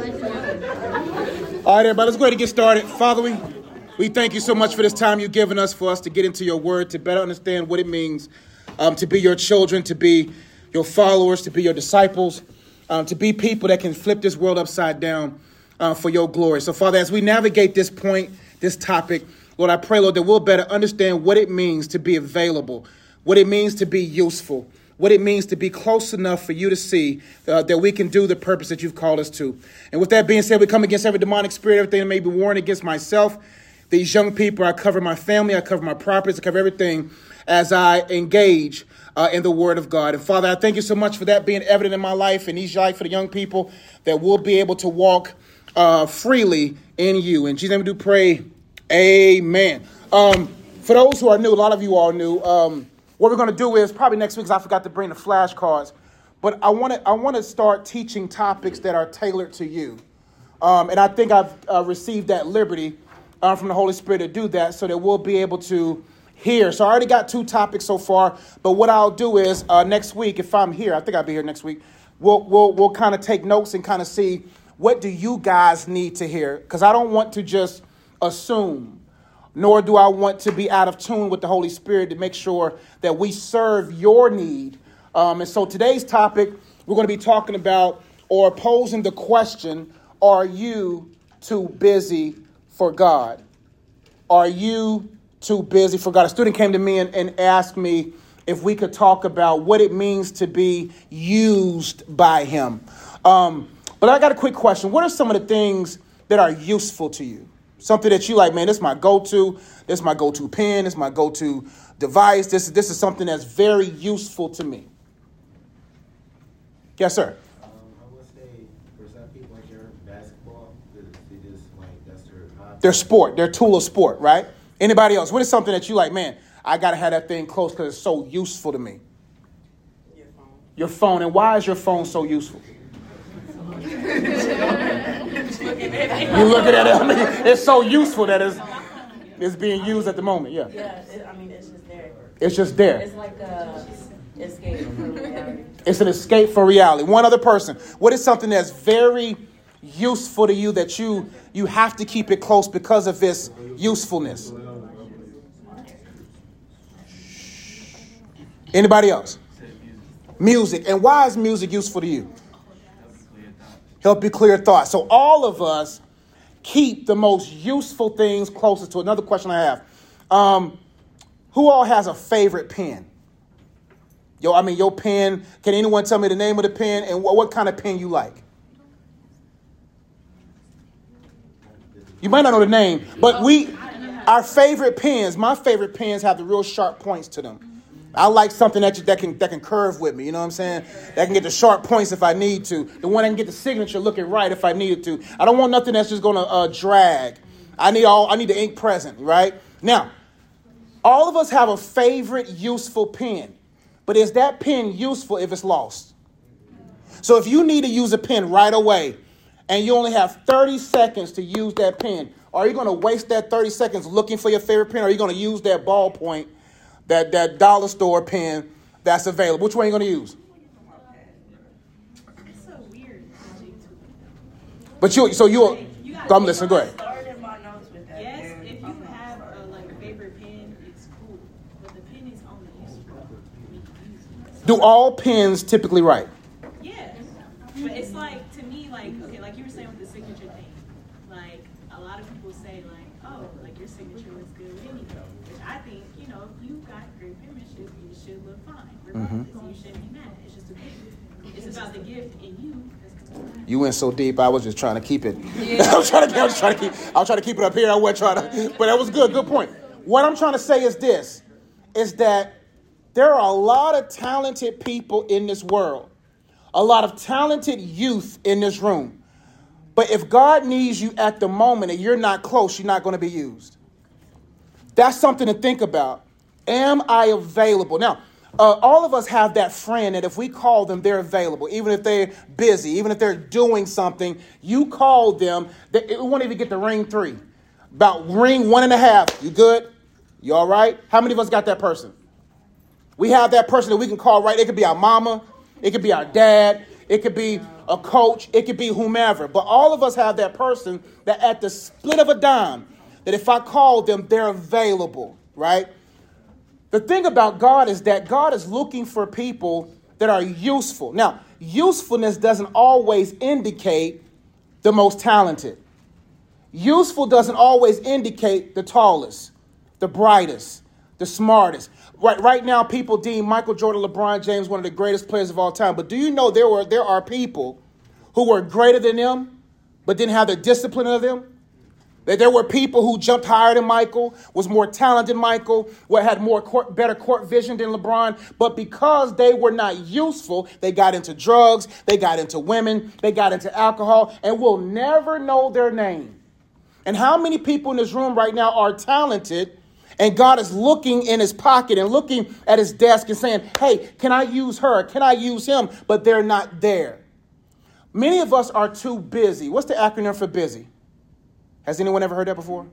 All right, everybody, let's go ahead and get started. Father, we, we thank you so much for this time you've given us for us to get into your word, to better understand what it means um, to be your children, to be your followers, to be your disciples, um, to be people that can flip this world upside down uh, for your glory. So, Father, as we navigate this point, this topic, Lord, I pray, Lord, that we'll better understand what it means to be available, what it means to be useful, what it means to be close enough for you to see uh, that we can do the purpose that you've called us to. And with that being said, we come against every demonic spirit, everything that may be warned against myself, these young people. I cover my family, I cover my properties, I cover everything as I engage uh, in the Word of God. And Father, I thank you so much for that being evident in my life and these life for the young people that we'll be able to walk uh, freely in you. In Jesus' name we do pray. Amen. Um, for those who are new, a lot of you all new. Um, what we're going to do is probably next week, because I forgot to bring the flashcards, but I want to I want to start teaching topics that are tailored to you, um, and I think I've uh, received that liberty uh, from the Holy Spirit to do that, so that we'll be able to hear. So I already got two topics so far, but what I'll do is uh, next week, if I'm here, I think I'll be here next week. We'll we'll we'll kind of take notes and kind of see what do you guys need to hear, because I don't want to just assume nor do I want to be out of tune with the Holy Spirit to make sure that we serve your need. Um, and so today's topic, we're going to be talking about or posing the question Are you too busy for God? Are you too busy for God? A student came to me and, and asked me if we could talk about what it means to be used by Him. Um, but I got a quick question. What are some of the things that are useful to you? Something that you like, man, this is my go-to. This is my go-to pen. This is my go-to device. This, this is something that's very useful to me. Yes, sir. Um, I would say for some people, like basketball, they just like that's their hobby. Their sport, their tool of sport, right? Anybody else? What is something that you like, man, I got to have that thing close because it's so useful to me? Your phone. Your phone. And why is your phone so useful? You looking at it, I mean, it's so useful that it's, it's being used at the moment, yeah. Yeah, it, I mean, it's just there. It's just there. It's like a escape from reality. It's an escape for reality. One other person. What is something that's very useful to you that you you have to keep it close because of its usefulness? Anybody else? Music. And why is music useful to you? Help you clear thoughts. So all of us keep the most useful things closest to another question I have. Um, who all has a favorite pen? Yo, I mean, your pen. Can anyone tell me the name of the pen and what, what kind of pen you like? You might not know the name, but we, our favorite pens. My favorite pens have the real sharp points to them. I like something that you, that can that can curve with me. You know what I'm saying? That can get the sharp points if I need to. The one that can get the signature looking right if I needed to. I don't want nothing that's just gonna uh, drag. I need all. I need the ink present. Right now, all of us have a favorite useful pen, but is that pen useful if it's lost? So if you need to use a pen right away, and you only have 30 seconds to use that pen, are you going to waste that 30 seconds looking for your favorite pen, or are you going to use that ballpoint? That, that dollar store pen that's available. Which one are you going to use? It's so weird. But you, so you, You got- I'm listening. Go ahead. Do all pens typically write? Yes, but it's like okay, like you were saying with the signature thing. Like a lot of people say, like, oh, like your signature looks good with anything. Which I think, you know, if you got great penmanship, you should look you shouldn't be mad. It's just a gift. It's about the gift in you. You went so deep. I was just trying to keep it. I was trying to. I was trying to keep. I was trying to keep it up here. I wasn't trying to. But that was good. Good point. What I'm trying to say is this: is that there are a lot of talented people in this world, a lot of talented youth in this room. But if God needs you at the moment and you're not close, you're not going to be used. That's something to think about. Am I available? Now, uh, all of us have that friend that if we call them, they're available. Even if they're busy, even if they're doing something, you call them, they, it won't even get to ring three. About ring one and a half. You good? You all right? How many of us got that person? We have that person that we can call right. It could be our mama, it could be our dad, it could be a coach, it could be whomever. But all of us have that person that at the split of a dime, that if I call them, they're available, right? The thing about God is that God is looking for people that are useful. Now, usefulness doesn't always indicate the most talented. Useful doesn't always indicate the tallest, the brightest, the smartest. Right, right now, people deem Michael Jordan, LeBron James one of the greatest players of all time. But do you know there were there are people who were greater than them, but didn't have the discipline of them? That there were people who jumped higher than Michael, was more talented than Michael, had more court, better court vision than LeBron, but because they were not useful, they got into drugs, they got into women, they got into alcohol, and we'll never know their name. And how many people in this room right now are talented? And God is looking in his pocket and looking at his desk and saying, Hey, can I use her? Can I use him? But they're not there. Many of us are too busy. What's the acronym for busy? Has anyone ever heard that before?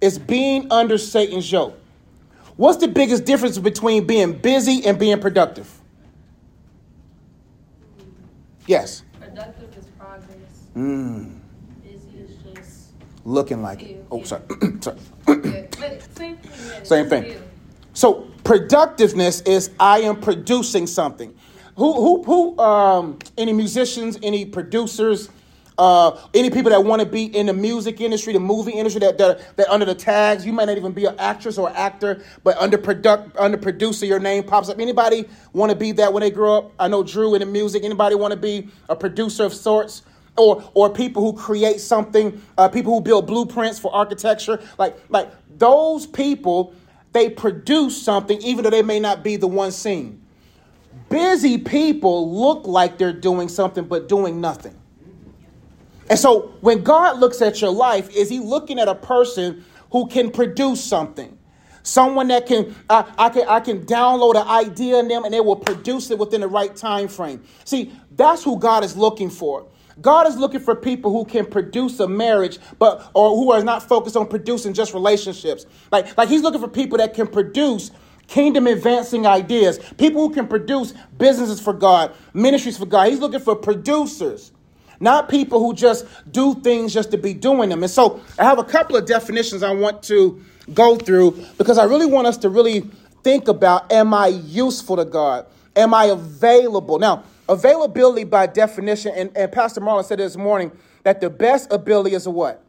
It's being under Satan's yoke. What's the biggest difference between being busy and being productive? Yes. Productive is progress. Mm, Busy is just. looking like it. Oh, sorry. sorry. Same thing. Same thing. So productiveness is I am producing something. Who who who um any musicians, any producers, uh any people that want to be in the music industry, the movie industry that that, that under the tags, you might not even be an actress or actor, but under product under producer your name pops up. Anybody want to be that when they grow up? I know Drew in the music. Anybody want to be a producer of sorts? or or people who create something, uh, people who build blueprints for architecture, like like those people, they produce something even though they may not be the one seen. Busy people look like they're doing something but doing nothing. And so when God looks at your life, is he looking at a person who can produce something? Someone that can I, I can I can download an idea in them and they will produce it within the right time frame. See, that's who God is looking for. God is looking for people who can produce a marriage, but or who are not focused on producing just relationships. Like, like he's looking for people that can produce kingdom advancing ideas, people who can produce businesses for God, ministries for God. He's looking for producers, not people who just do things just to be doing them. And so I have a couple of definitions I want to go through because I really want us to really think about am I useful to God? Am I available? Now, availability by definition, and, and Pastor Marlon said this morning that the best ability is what?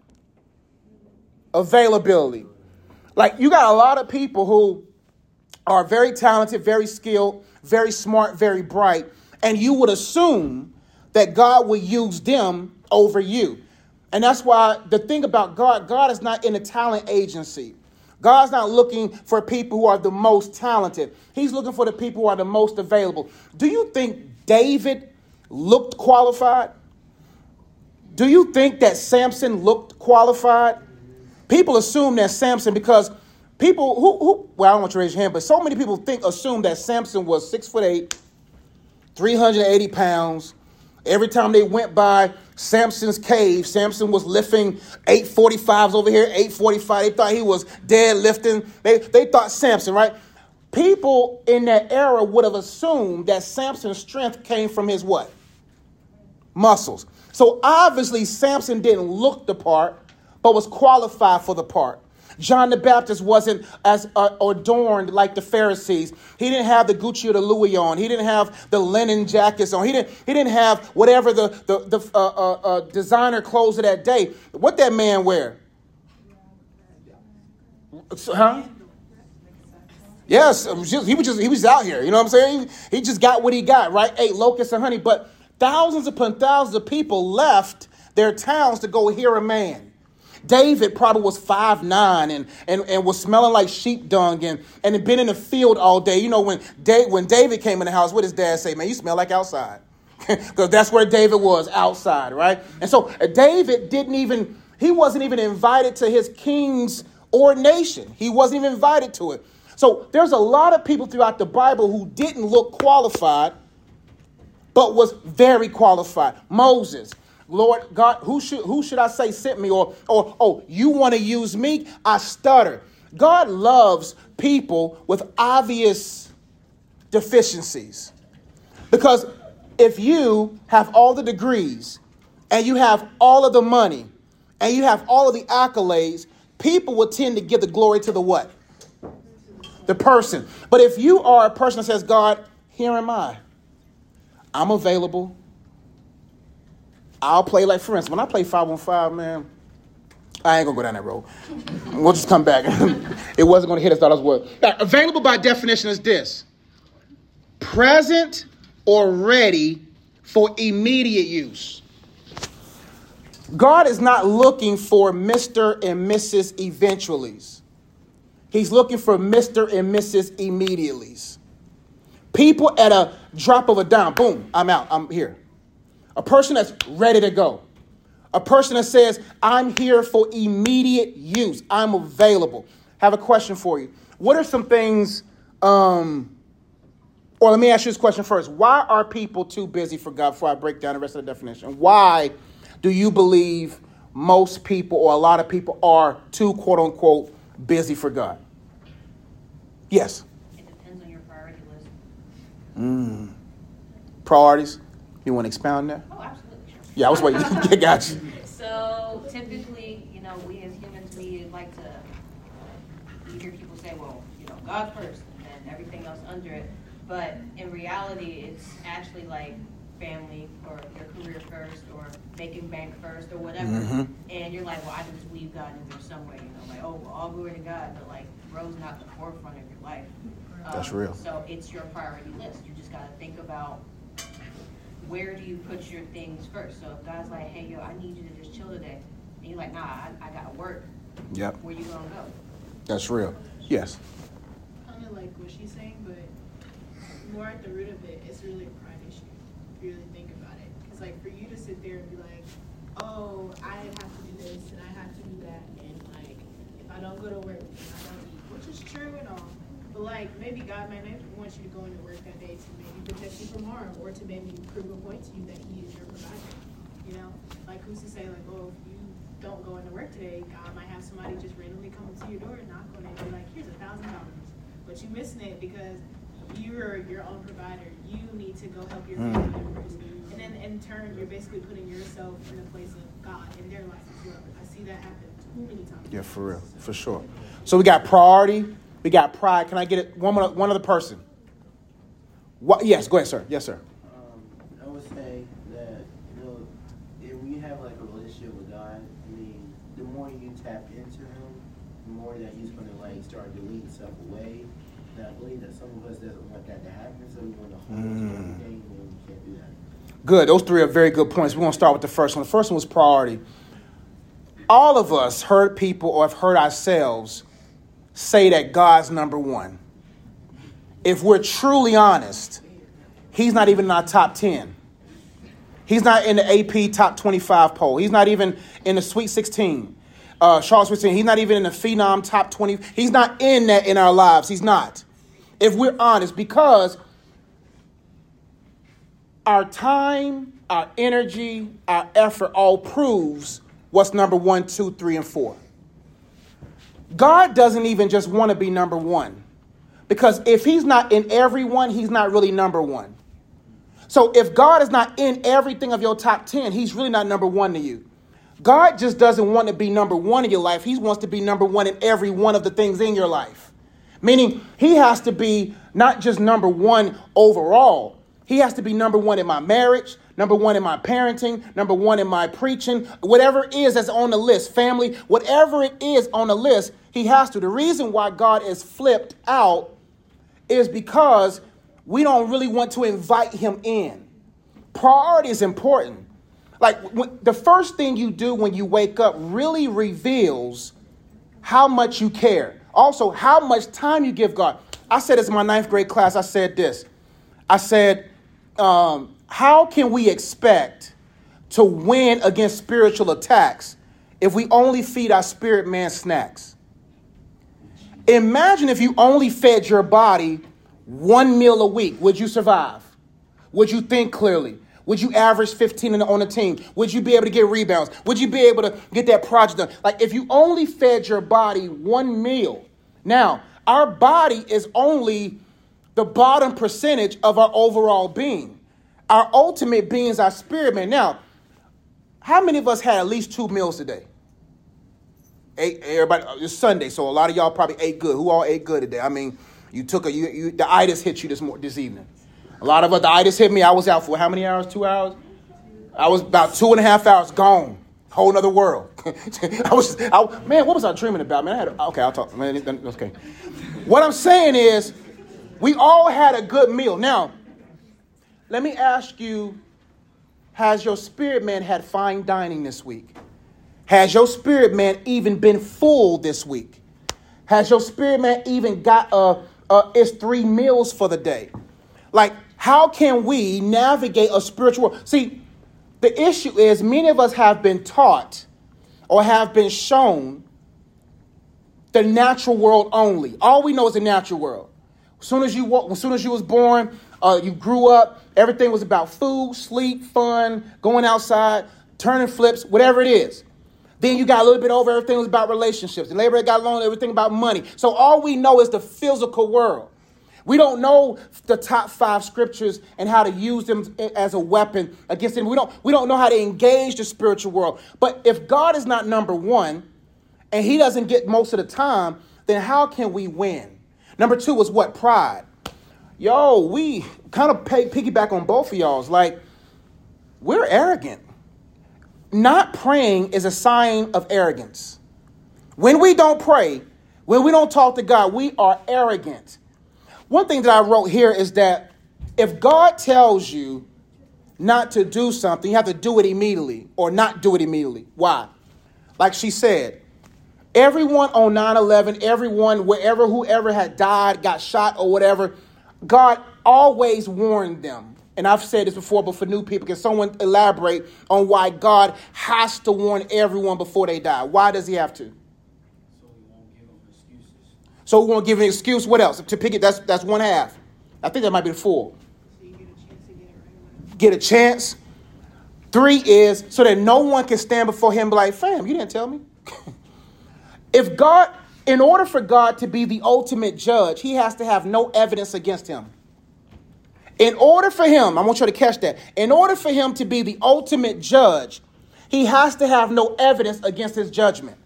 Availability. Like you got a lot of people who are very talented, very skilled, very smart, very bright, and you would assume that God would use them over you. And that's why the thing about God, God is not in a talent agency. God's not looking for people who are the most talented. He's looking for the people who are the most available. Do you think David looked qualified? Do you think that Samson looked qualified? People assume that Samson, because people who, who well, I don't want to raise your hand, but so many people think, assume that Samson was six foot eight, 380 pounds. Every time they went by Samson's cave, Samson was lifting 845s over here, 845. They thought he was deadlifting. They, they thought Samson, right? People in that era would have assumed that Samson's strength came from his what? Muscles. So obviously, Samson didn't look the part, but was qualified for the part. John the Baptist wasn't as uh, adorned like the Pharisees. He didn't have the Gucci or the Louis on. He didn't have the linen jackets on. He didn't. He didn't have whatever the the, the uh, uh, uh, designer clothes of that day. What that man wear? Huh? Yes, just- he was just he was out here. You know what I'm saying? He, he just got what he got. Right? Ate locusts and honey. But thousands upon thousands of people left their towns to go hear a man. David probably was five nine and, and, and was smelling like sheep dung and, and had been in the field all day. You know, when, when David came in the house, what does dad say? Man, you smell like outside. Because that's where David was, outside, right? And so uh, David didn't even, he wasn't even invited to his king's ordination. He wasn't even invited to it. So there's a lot of people throughout the Bible who didn't look qualified, but was very qualified. Moses, Lord God, who should who should I say sent me? Or or oh, you want to use me? I stutter. God loves people with obvious deficiencies. Because if you have all the degrees and you have all of the money and you have all of the accolades, people will tend to give the glory to the what? The person. But if you are a person that says, God, here am I. I'm available. I'll play like, for instance, when I play 515, man, I ain't gonna go down that road. We'll just come back. it wasn't gonna hit us, it was. Now, available by definition is this present or ready for immediate use. God is not looking for Mr. and Mrs. eventuallys. He's looking for Mr. and Mrs. immediatelys. People at a drop of a dime, boom, I'm out, I'm here. A person that's ready to go. A person that says, I'm here for immediate use, I'm available. Have a question for you. What are some things, um, or let me ask you this question first. Why are people too busy for God before I break down the rest of the definition? Why do you believe most people or a lot of people are too quote unquote busy for God? Yes. It depends on your priority list. Mm. Priorities? You want to expound there? Oh, absolutely. Yeah, I was waiting. Got you. So typically, you know, we as humans, we like to, you hear people say, well, you know, God first and everything else under it. But in reality, it's actually like family or your career first or making bank first or whatever. Mhm. And you're like, well, I can just leave God in there somewhere, you know, like, oh, well, all glory to God, but like, bro's not the forefront of your life. That's Um, real. So it's your priority list. You just got to think about where do you put your things first? So if God's like, hey, yo, I need you to just chill today, and you're like, nah, I, I got to work, Yep, where you going to go? that's real. Yes. kind of like what she's saying, but more at the root of it, it's really a pride issue. If you really think about it, Because, like for you to sit there and be like, "Oh, I have to do this and I have to do that," and like, if I don't go to work, then I don't eat, which is true and all. Like, maybe God might not want you to go into work that day to maybe protect you from harm, or to maybe prove a point to you that He is your provider. You know, like who's to say like, "Oh, if you don't go into work today, God might have somebody just randomly come up to your door and knock on it and be like, here's a thousand dollars. But you missing it because you're your own provider. You need to go help your family Mm. members. And then in turn, you're basically putting yourself in the place of God in their life as well. I see that happen too many times. Yeah, for real, for sure. So we got priority, we got pride. Can I get it? One more, one other person. What? Yes, go ahead, sir. Yes, sir. Um, I would say that you know, if you have like a relationship with God, I mean, the more you tap into Him, the more that He's going to like start deleting stuff away. And I believe that some of us doesn't want that to happen, so we want to hold Mm. everything, and we can't do that. Good. Those three are very good points. We're going to start with the first one. The first one was priority. All of us heard people or have heard ourselves say that God's number one. If we're truly honest, He's not even in our top 10. He's not in the AP top 25 poll. He's not even in the Sweet 16. Uh, Charles Sweet 16. He's not even in the Phenom top 20. He's not in that in our lives. He's not. If we're honest, because our time, our energy, our effort all proves what's number one, two, three, and four. God doesn't even just want to be number one. Because if he's not in everyone, he's not really number one. So if God is not in everything of your top 10, he's really not number one to you. God just doesn't want to be number one in your life. He wants to be number one in every one of the things in your life. Meaning, he has to be not just number one overall, he has to be number one in my marriage, number one in my parenting, number one in my preaching, whatever it is that's on the list, family, whatever it is on the list, he has to. The reason why God is flipped out is because we don't really want to invite him in. Priority is important. Like when, the first thing you do when you wake up really reveals how much you care. Also, how much time you give God. I said this in my ninth grade class. I said this. I said, um, how can we expect to win against spiritual attacks if we only feed our spirit man snacks? Imagine if you only fed your body one meal a week. Would you survive? Would you think clearly? Would you average 15 on a team? Would you be able to get rebounds? Would you be able to get that project done? Like if you only fed your body one meal. Now, our body is only the bottom percentage of our overall being. Our ultimate being is our spirit man. Now, how many of us had at least two meals today? Ate everybody. Uh, it's Sunday, so a lot of y'all probably ate good. Who all ate good today? I mean, you took a you, you the itis hit you this mor- this evening. A lot of us the itis hit me. I was out for how many hours? Two hours. I was about two and a half hours gone. Whole nother world. I was, I, man, what was I dreaming about, man? I had, a, okay, I'll talk. Man, okay. What I'm saying is, we all had a good meal. Now, let me ask you: Has your spirit man had fine dining this week? Has your spirit man even been full this week? Has your spirit man even got a, a it's three meals for the day? Like, how can we navigate a spiritual world? See, the issue is many of us have been taught or have been shown the natural world only. All we know is the natural world. As soon as you as soon as you was born, uh, you grew up, everything was about food, sleep, fun, going outside, turning flips, whatever it is. Then you got a little bit over, everything was about relationships. And later got along, everything about money. So all we know is the physical world. We don't know the top five scriptures and how to use them as a weapon against them. We don't, we don't know how to engage the spiritual world. But if God is not number one and he doesn't get most of the time, then how can we win? Number two is what? Pride. Yo, we kind of pay, piggyback on both of y'all's. Like, we're arrogant. Not praying is a sign of arrogance. When we don't pray, when we don't talk to God, we are arrogant. One thing that I wrote here is that if God tells you not to do something, you have to do it immediately or not do it immediately. Why? Like she said, everyone on 9 11, everyone, wherever, whoever had died, got shot, or whatever, God always warned them. And I've said this before, but for new people, can someone elaborate on why God has to warn everyone before they die? Why does he have to? So he won't give them excuses. So we won't give an excuse. What else? To pick it, that's that's one half. I think that might be the full. Get a chance. Three is so that no one can stand before him like, fam, you didn't tell me. if God, in order for God to be the ultimate judge, he has to have no evidence against him. In order for him, I want you to catch that. In order for him to be the ultimate judge, he has to have no evidence against his judgment.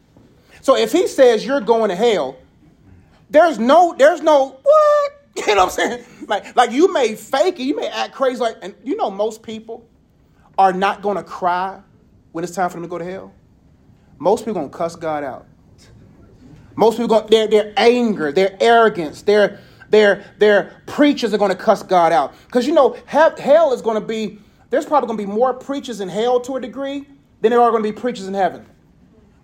So if he says you're going to hell, there's no, there's no what? You know what I'm saying? Like, like you may fake it, you may act crazy, like, and you know most people are not gonna cry when it's time for them to go to hell. Most people gonna cuss God out. Most people going their their anger, their arrogance, their their their preachers are gonna cuss God out. Because you know, hell is gonna be, there's probably gonna be more preachers in hell to a degree than there are gonna be preachers in heaven.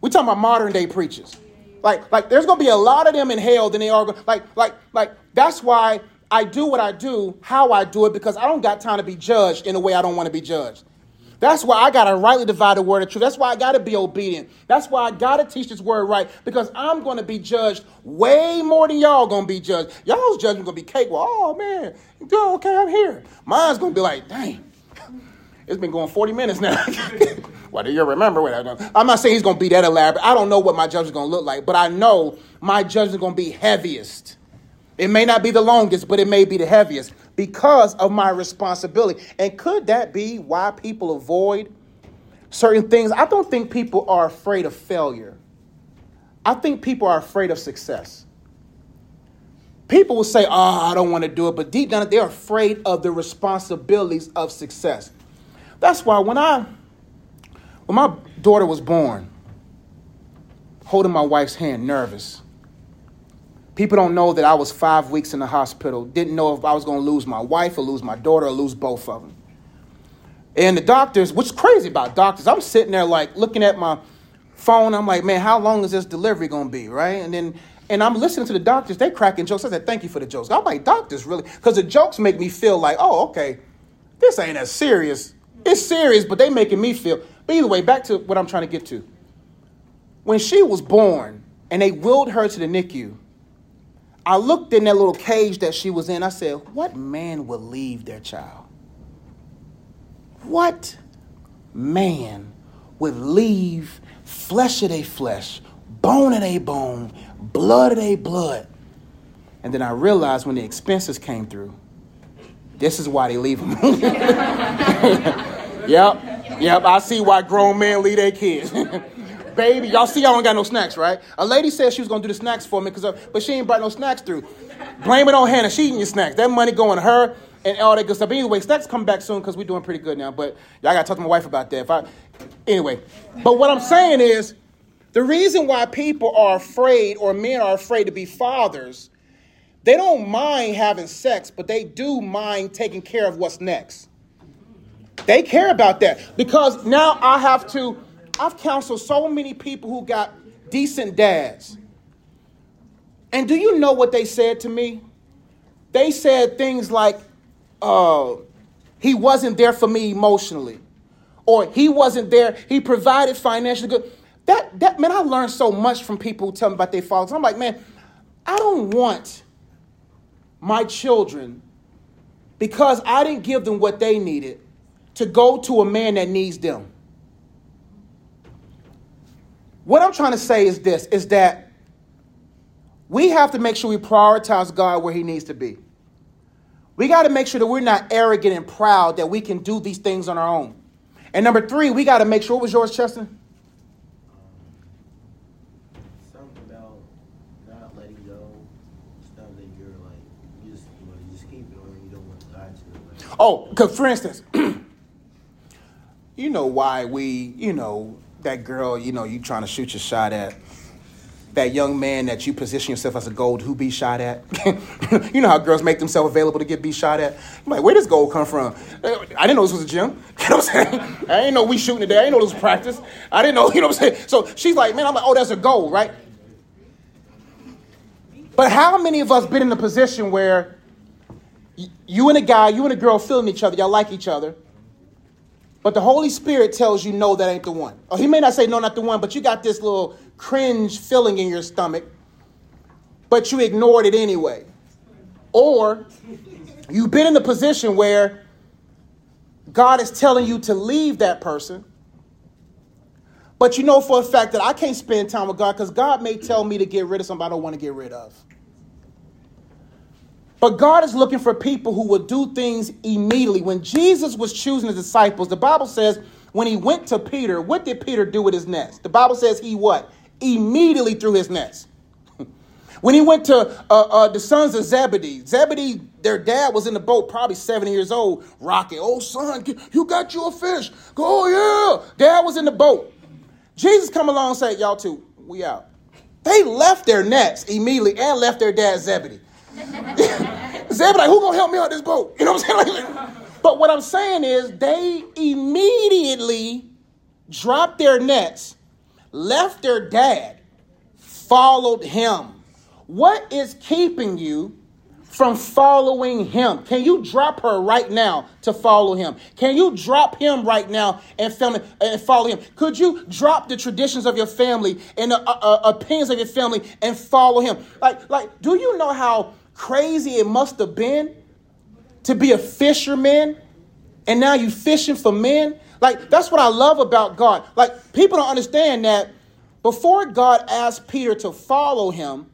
We're talking about modern day preachers. Like, like there's gonna be a lot of them in hell than they are like, like, like that's why I do what I do, how I do it, because I don't got time to be judged in a way I don't want to be judged. That's why I gotta rightly divide the word of truth. That's why I gotta be obedient. That's why I gotta teach this word right, because I'm gonna be judged way more than y'all gonna be judged. Y'all's judgment gonna be cake. Well, oh man, okay, I'm here. Mine's gonna be like, dang, it's been going 40 minutes now. What do you remember? What I'm not saying he's going to be that elaborate. I don't know what my judgment is going to look like, but I know my judgment is going to be heaviest. It may not be the longest, but it may be the heaviest because of my responsibility. And could that be why people avoid certain things? I don't think people are afraid of failure. I think people are afraid of success. People will say, Oh, I don't want to do it, but deep down, they're afraid of the responsibilities of success. That's why when I when my daughter was born, holding my wife's hand, nervous. People don't know that I was five weeks in the hospital, didn't know if I was going to lose my wife or lose my daughter or lose both of them. And the doctors, what's crazy about doctors, I'm sitting there like looking at my phone. I'm like, man, how long is this delivery going to be, right? And then, and I'm listening to the doctors. They cracking jokes. I said, thank you for the jokes. I'm like, doctors, really? Because the jokes make me feel like, oh, okay, this ain't as serious. It's serious, but they making me feel. But either way, back to what I'm trying to get to. When she was born and they willed her to the NICU, I looked in that little cage that she was in. I said, What man would leave their child? What man would leave flesh of their flesh, bone of their bone, blood of their blood? And then I realized when the expenses came through, This is why they leave them. yep, yep. I see why grown men leave their kids. Baby, y'all see, y'all don't got no snacks, right? A lady said she was gonna do the snacks for me, cause uh, but she ain't brought no snacks through. Blame it on Hannah. She eating your snacks. That money going to her and all that good stuff. But anyway, snacks come back soon because we're doing pretty good now. But y'all gotta talk to my wife about that. If I, anyway, but what I'm saying is, the reason why people are afraid or men are afraid to be fathers, they don't mind having sex, but they do mind taking care of what's next. They care about that because now I have to. I've counseled so many people who got decent dads. And do you know what they said to me? They said things like, uh, he wasn't there for me emotionally, or he wasn't there, he provided financially good. That, that man, I learned so much from people who tell me about their fathers. I'm like, man, I don't want my children, because I didn't give them what they needed, to go to a man that needs them. What I'm trying to say is this is that we have to make sure we prioritize God where he needs to be. We got to make sure that we're not arrogant and proud that we can do these things on our own. And number three, we got to make sure, what was yours, Cheston? Something about not letting go, stuff that you're like, you just, you know, you just keep it on and you don't want God to. Like, Oh, because for instance, you know why we, you know, that girl, you know, you trying to shoot your shot at. That young man that you position yourself as a gold who be shot at. you know how girls make themselves available to get be shot at. I'm like, where does gold come from? Uh, I didn't know this was a gym. You know what I'm saying? I didn't know we shooting today. I didn't know this was practice. I didn't know, you know what I'm saying? So she's like, man, I'm like, oh, that's a goal, right? But how many of us been in a position where you and a guy, you and a girl feeling each other, y'all like each other, but the Holy Spirit tells you, no, that ain't the one. Or he may not say, no, not the one, but you got this little cringe feeling in your stomach, but you ignored it anyway. Or you've been in the position where God is telling you to leave that person, but you know for a fact that I can't spend time with God because God may tell me to get rid of somebody I don't want to get rid of. But God is looking for people who will do things immediately. When Jesus was choosing his disciples, the Bible says when he went to Peter, what did Peter do with his nets? The Bible says he what? Immediately threw his nets. when he went to uh, uh, the sons of Zebedee, Zebedee, their dad was in the boat, probably 70 years old, rocking. Oh, son, you got you a fish. Go, oh, yeah. Dad was in the boat. Jesus come along and said, y'all two, we out. They left their nets immediately and left their dad Zebedee. Zebedee, who gonna help me on this boat? You know what I'm saying? Like, but what I'm saying is they immediately dropped their nets, left their dad, followed him. What is keeping you from following him? Can you drop her right now to follow him? Can you drop him right now and, family, and follow him? Could you drop the traditions of your family and the uh, uh, opinions of your family and follow him? Like, like, do you know how crazy it must have been to be a fisherman and now you fishing for men? Like, that's what I love about God. Like, people don't understand that before God asked Peter to follow him,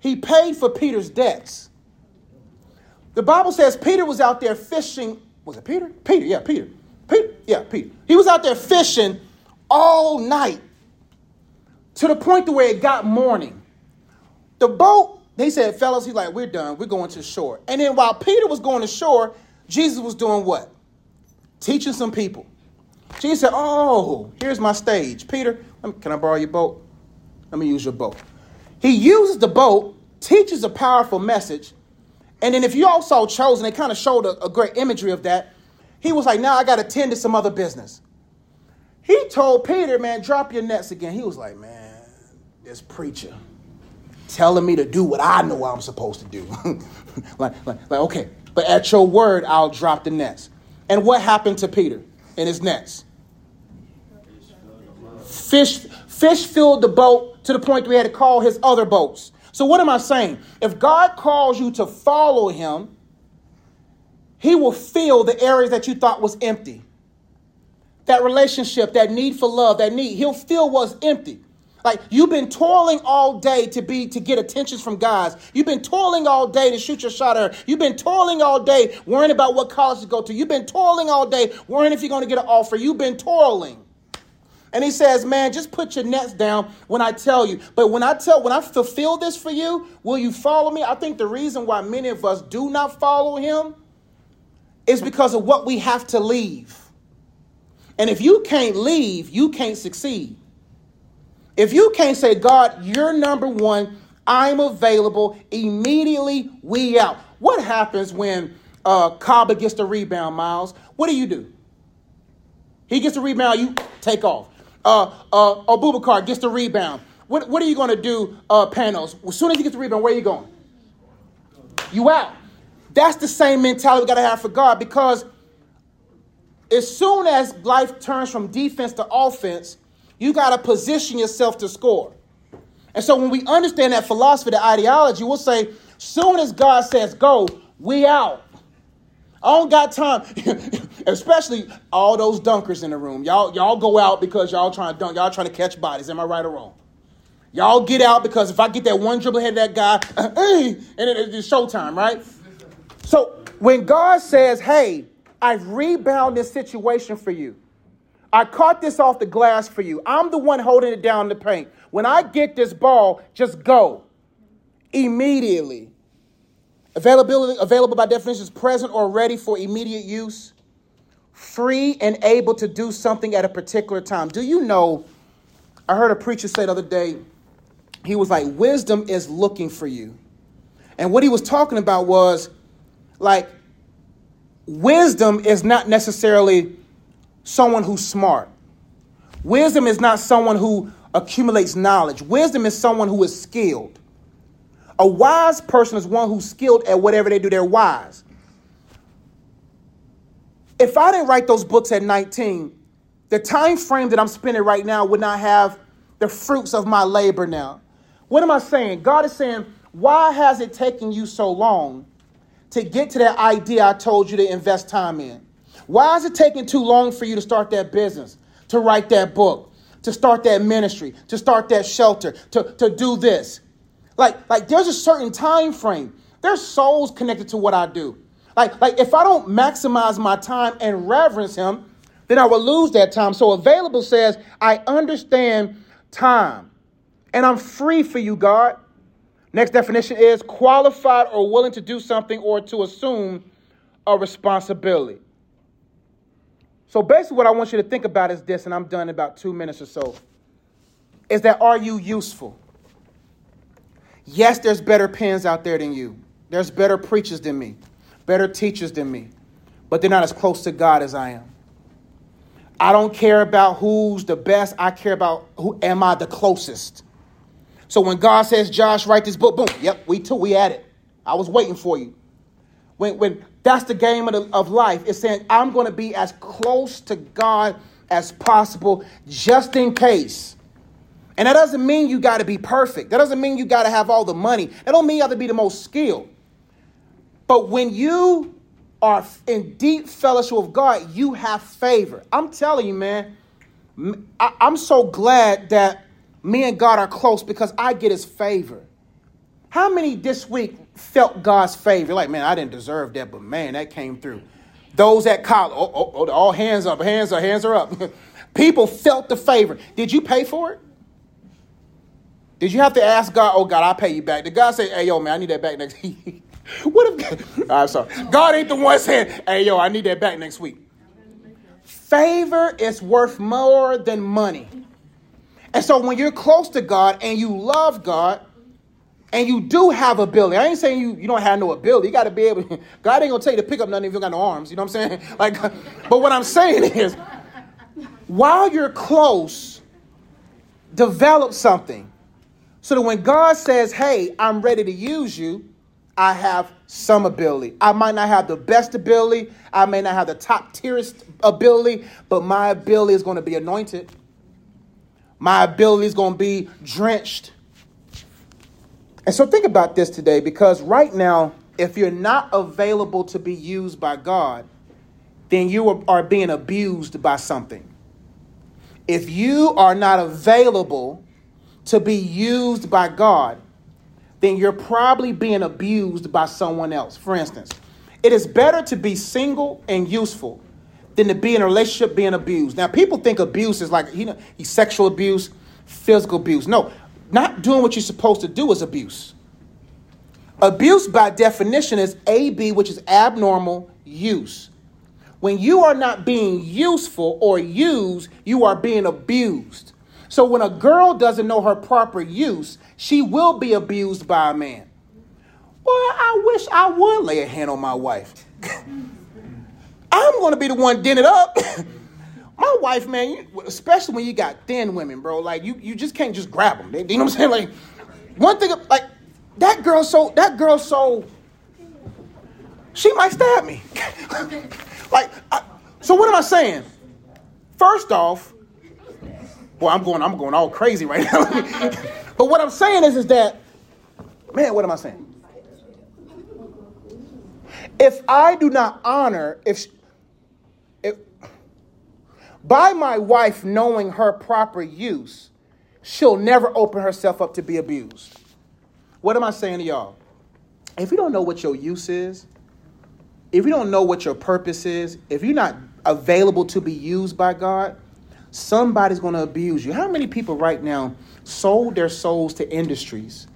he paid for Peter's debts. The Bible says Peter was out there fishing. Was it Peter? Peter, yeah, Peter. Peter, yeah, Peter. He was out there fishing all night to the point to where it got morning. The boat, they said, fellas, he's like, we're done. We're going to shore. And then while Peter was going to shore, Jesus was doing what? Teaching some people. Jesus said, oh, here's my stage. Peter, can I borrow your boat? Let me use your boat. He uses the boat, teaches a powerful message, and then if you all also chosen, they kind of showed a, a great imagery of that. He was like, now I got to tend to some other business. He told Peter, man, drop your nets again. He was like, man, this preacher telling me to do what I know I'm supposed to do. like, like, like, okay, but at your word, I'll drop the nets. And what happened to Peter and his nets? Fish, fish filled the boat to the point he had to call his other boats. So, what am I saying? If God calls you to follow him, he will fill the areas that you thought was empty. That relationship, that need for love, that need, he'll fill what's empty. Like you've been toiling all day to be to get attentions from guys. You've been toiling all day to shoot your shot at her. You've been toiling all day worrying about what college to go to. You've been toiling all day worrying if you're going to get an offer. You've been toiling. And he says, Man, just put your nets down when I tell you. But when I tell, when I fulfill this for you, will you follow me? I think the reason why many of us do not follow him is because of what we have to leave. And if you can't leave, you can't succeed. If you can't say, God, you're number one, I'm available, immediately we out. What happens when uh, gets the rebound, Miles? What do you do? He gets the rebound, you take off. Uh, uh, Abubakar gets the rebound. What, what are you going to do, uh, Panos? As soon as he gets the rebound, where are you going? You out. That's the same mentality we got to have for God because as soon as life turns from defense to offense, you got to position yourself to score. And so when we understand that philosophy, the ideology, we'll say, soon as God says go, we out. I don't got time, especially all those dunkers in the room. Y'all, y'all go out because y'all trying to dunk, y'all trying to catch bodies. Am I right or wrong? Y'all get out because if I get that one dribble ahead of that guy, and it's showtime, right? So when God says, hey, I've rebounded this situation for you. I caught this off the glass for you. I'm the one holding it down in the paint. When I get this ball, just go immediately. Availability available by definition is present or ready for immediate use. Free and able to do something at a particular time. Do you know? I heard a preacher say the other day, he was like, wisdom is looking for you. And what he was talking about was like wisdom is not necessarily someone who's smart. Wisdom is not someone who accumulates knowledge. Wisdom is someone who is skilled. A wise person is one who's skilled at whatever they do, they're wise. If I didn't write those books at 19, the time frame that I'm spending right now would not have the fruits of my labor now. What am I saying? God is saying, why has it taken you so long to get to that idea I told you to invest time in? Why is it taking too long for you to start that business, to write that book, to start that ministry, to start that shelter, to, to do this? Like, like there's a certain time frame. There's souls connected to what I do. Like, like if I don't maximize my time and reverence him, then I will lose that time. So available says, I understand time. And I'm free for you, God. Next definition is qualified or willing to do something or to assume a responsibility. So basically, what I want you to think about is this, and I'm done in about two minutes or so. Is that are you useful? Yes, there's better pens out there than you. There's better preachers than me, better teachers than me, but they're not as close to God as I am. I don't care about who's the best. I care about who am I the closest. So when God says, Josh, write this book, boom, yep, we too, we at it. I was waiting for you. When, when that's the game of, the, of life, it's saying, I'm going to be as close to God as possible just in case. And that doesn't mean you got to be perfect. That doesn't mean you got to have all the money. That don't mean you have to be the most skilled. But when you are in deep fellowship with God, you have favor. I'm telling you, man, I, I'm so glad that me and God are close because I get his favor. How many this week felt God's favor? Like, man, I didn't deserve that, but man, that came through. Those at college, oh, oh, oh all hands up, hands up, hands are up. People felt the favor. Did you pay for it? Did you have to ask God, oh God, I'll pay you back? Did God say, hey, yo, man, I need that back next week? what if, I'm sorry. God ain't the one saying, hey, yo, I need that back next week. Favor is worth more than money. And so when you're close to God and you love God, and you do have ability. I ain't saying you, you don't have no ability. You got to be able. To, God ain't gonna tell you to pick up nothing if you got no arms. You know what I'm saying? Like, but what I'm saying is, while you're close, develop something, so that when God says, "Hey, I'm ready to use you," I have some ability. I might not have the best ability. I may not have the top tierest ability, but my ability is going to be anointed. My ability is going to be drenched. And so think about this today because right now, if you're not available to be used by God, then you are being abused by something. If you are not available to be used by God, then you're probably being abused by someone else. For instance, it is better to be single and useful than to be in a relationship being abused. Now, people think abuse is like you know, sexual abuse, physical abuse. No, not doing what you're supposed to do is abuse. Abuse, by definition, is AB, which is abnormal use. When you are not being useful or used, you are being abused. So when a girl doesn't know her proper use, she will be abused by a man. Well, I wish I would lay a hand on my wife. I'm going to be the one it up. my wife, man, you, especially when you got thin women, bro, like you, you just can't just grab them. You know what I'm saying? Like one thing, like that girl, so that girl, so she might stab me. like, I, so what am I saying? First off, boy, I'm going, I'm going all crazy right now. but what I'm saying is, is that, man, what am I saying? If I do not honor, if, if by my wife knowing her proper use, she'll never open herself up to be abused. What am I saying to y'all? If you don't know what your use is, if you don't know what your purpose is, if you're not available to be used by God, somebody's going to abuse you. How many people right now sold their souls to industries,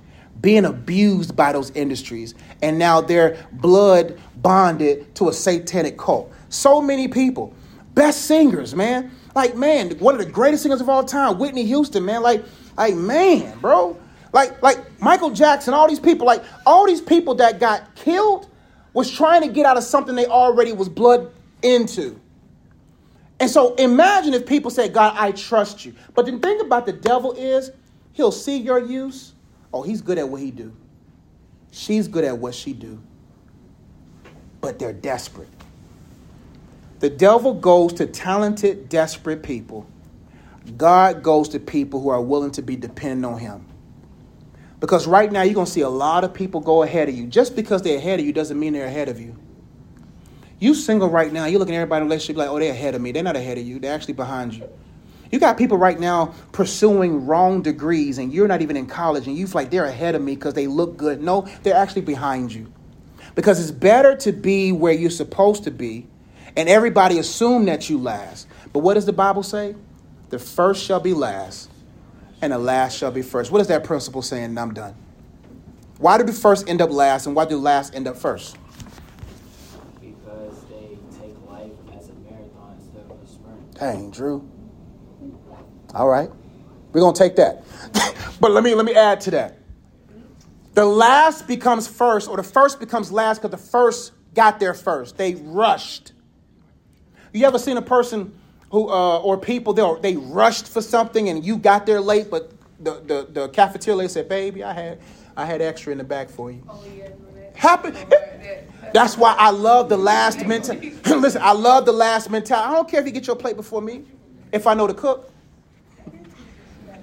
being abused by those industries, and now they're blood bonded to a satanic cult? So many people. Best singers, man. Like, man, one of the greatest singers of all time, Whitney Houston, man. Like, like, man, bro. Like, like Michael Jackson, all these people, like all these people that got killed was trying to get out of something they already was blood into. And so imagine if people say, God, I trust you. But the thing about the devil is he'll see your use. Oh, he's good at what he do. She's good at what she do. But they're desperate. The devil goes to talented, desperate people. God goes to people who are willing to be dependent on him. Because right now you're going to see a lot of people go ahead of you. Just because they're ahead of you doesn't mean they're ahead of you. You single right now, you're looking at everybody in a relationship like, oh, they're ahead of me. They're not ahead of you. They're actually behind you. You got people right now pursuing wrong degrees and you're not even in college and you feel like they're ahead of me because they look good. No, they're actually behind you. Because it's better to be where you're supposed to be and everybody assume that you last. But what does the Bible say? The first shall be last and the last shall be first. What is that principle saying? I'm done. Why do the first end up last and why do the last end up first? Because they take life as a marathon instead of a sprint. Dang, Drew. All right. We're gonna take that. but let me let me add to that. The last becomes first, or the first becomes last because the first got there first. They rushed. You ever seen a person who uh, or people they they rushed for something and you got there late, but the the, the cafeteria said, "Baby, I had I had extra in the back for you." Oh, yeah, Happen. That's why I love the last mentality. Listen, I love the last mentality. I don't care if you get your plate before me, if I know the cook.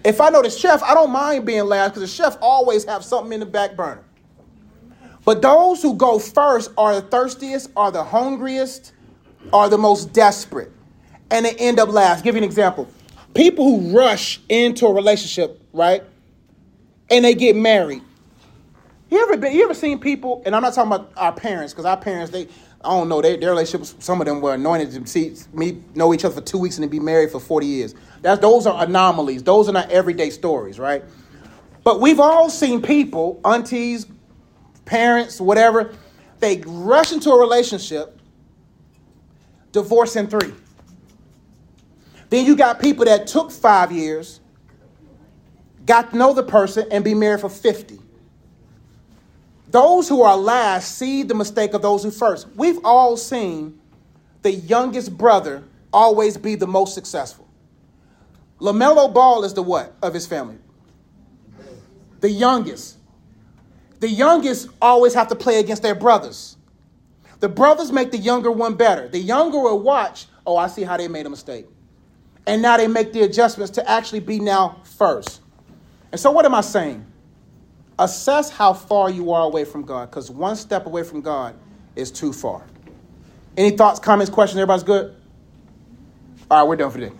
If I know the chef, I don't mind being last because the chef always have something in the back burner. But those who go first are the thirstiest, are the hungriest, are the most desperate and they end up last. give you an example. People who rush into a relationship, right? And they get married. You ever been, you ever seen people, and I'm not talking about our parents, because our parents, they, I don't know, they, their relationships, some of them were anointed to see me know each other for two weeks and then be married for 40 years. That's, those are anomalies. Those are not everyday stories, right? But we've all seen people, aunties, parents, whatever, they rush into a relationship, divorce in three. Then you got people that took five years, got to know the person, and be married for 50. Those who are last see the mistake of those who first. We've all seen the youngest brother always be the most successful. LaMelo Ball is the what of his family? The youngest. The youngest always have to play against their brothers. The brothers make the younger one better. The younger will watch, oh, I see how they made a mistake and now they make the adjustments to actually be now first. And so, what am I saying? Assess how far you are away from God, because one step away from God is too far. Any thoughts, comments, questions? Everybody's good? All right, we're done for today.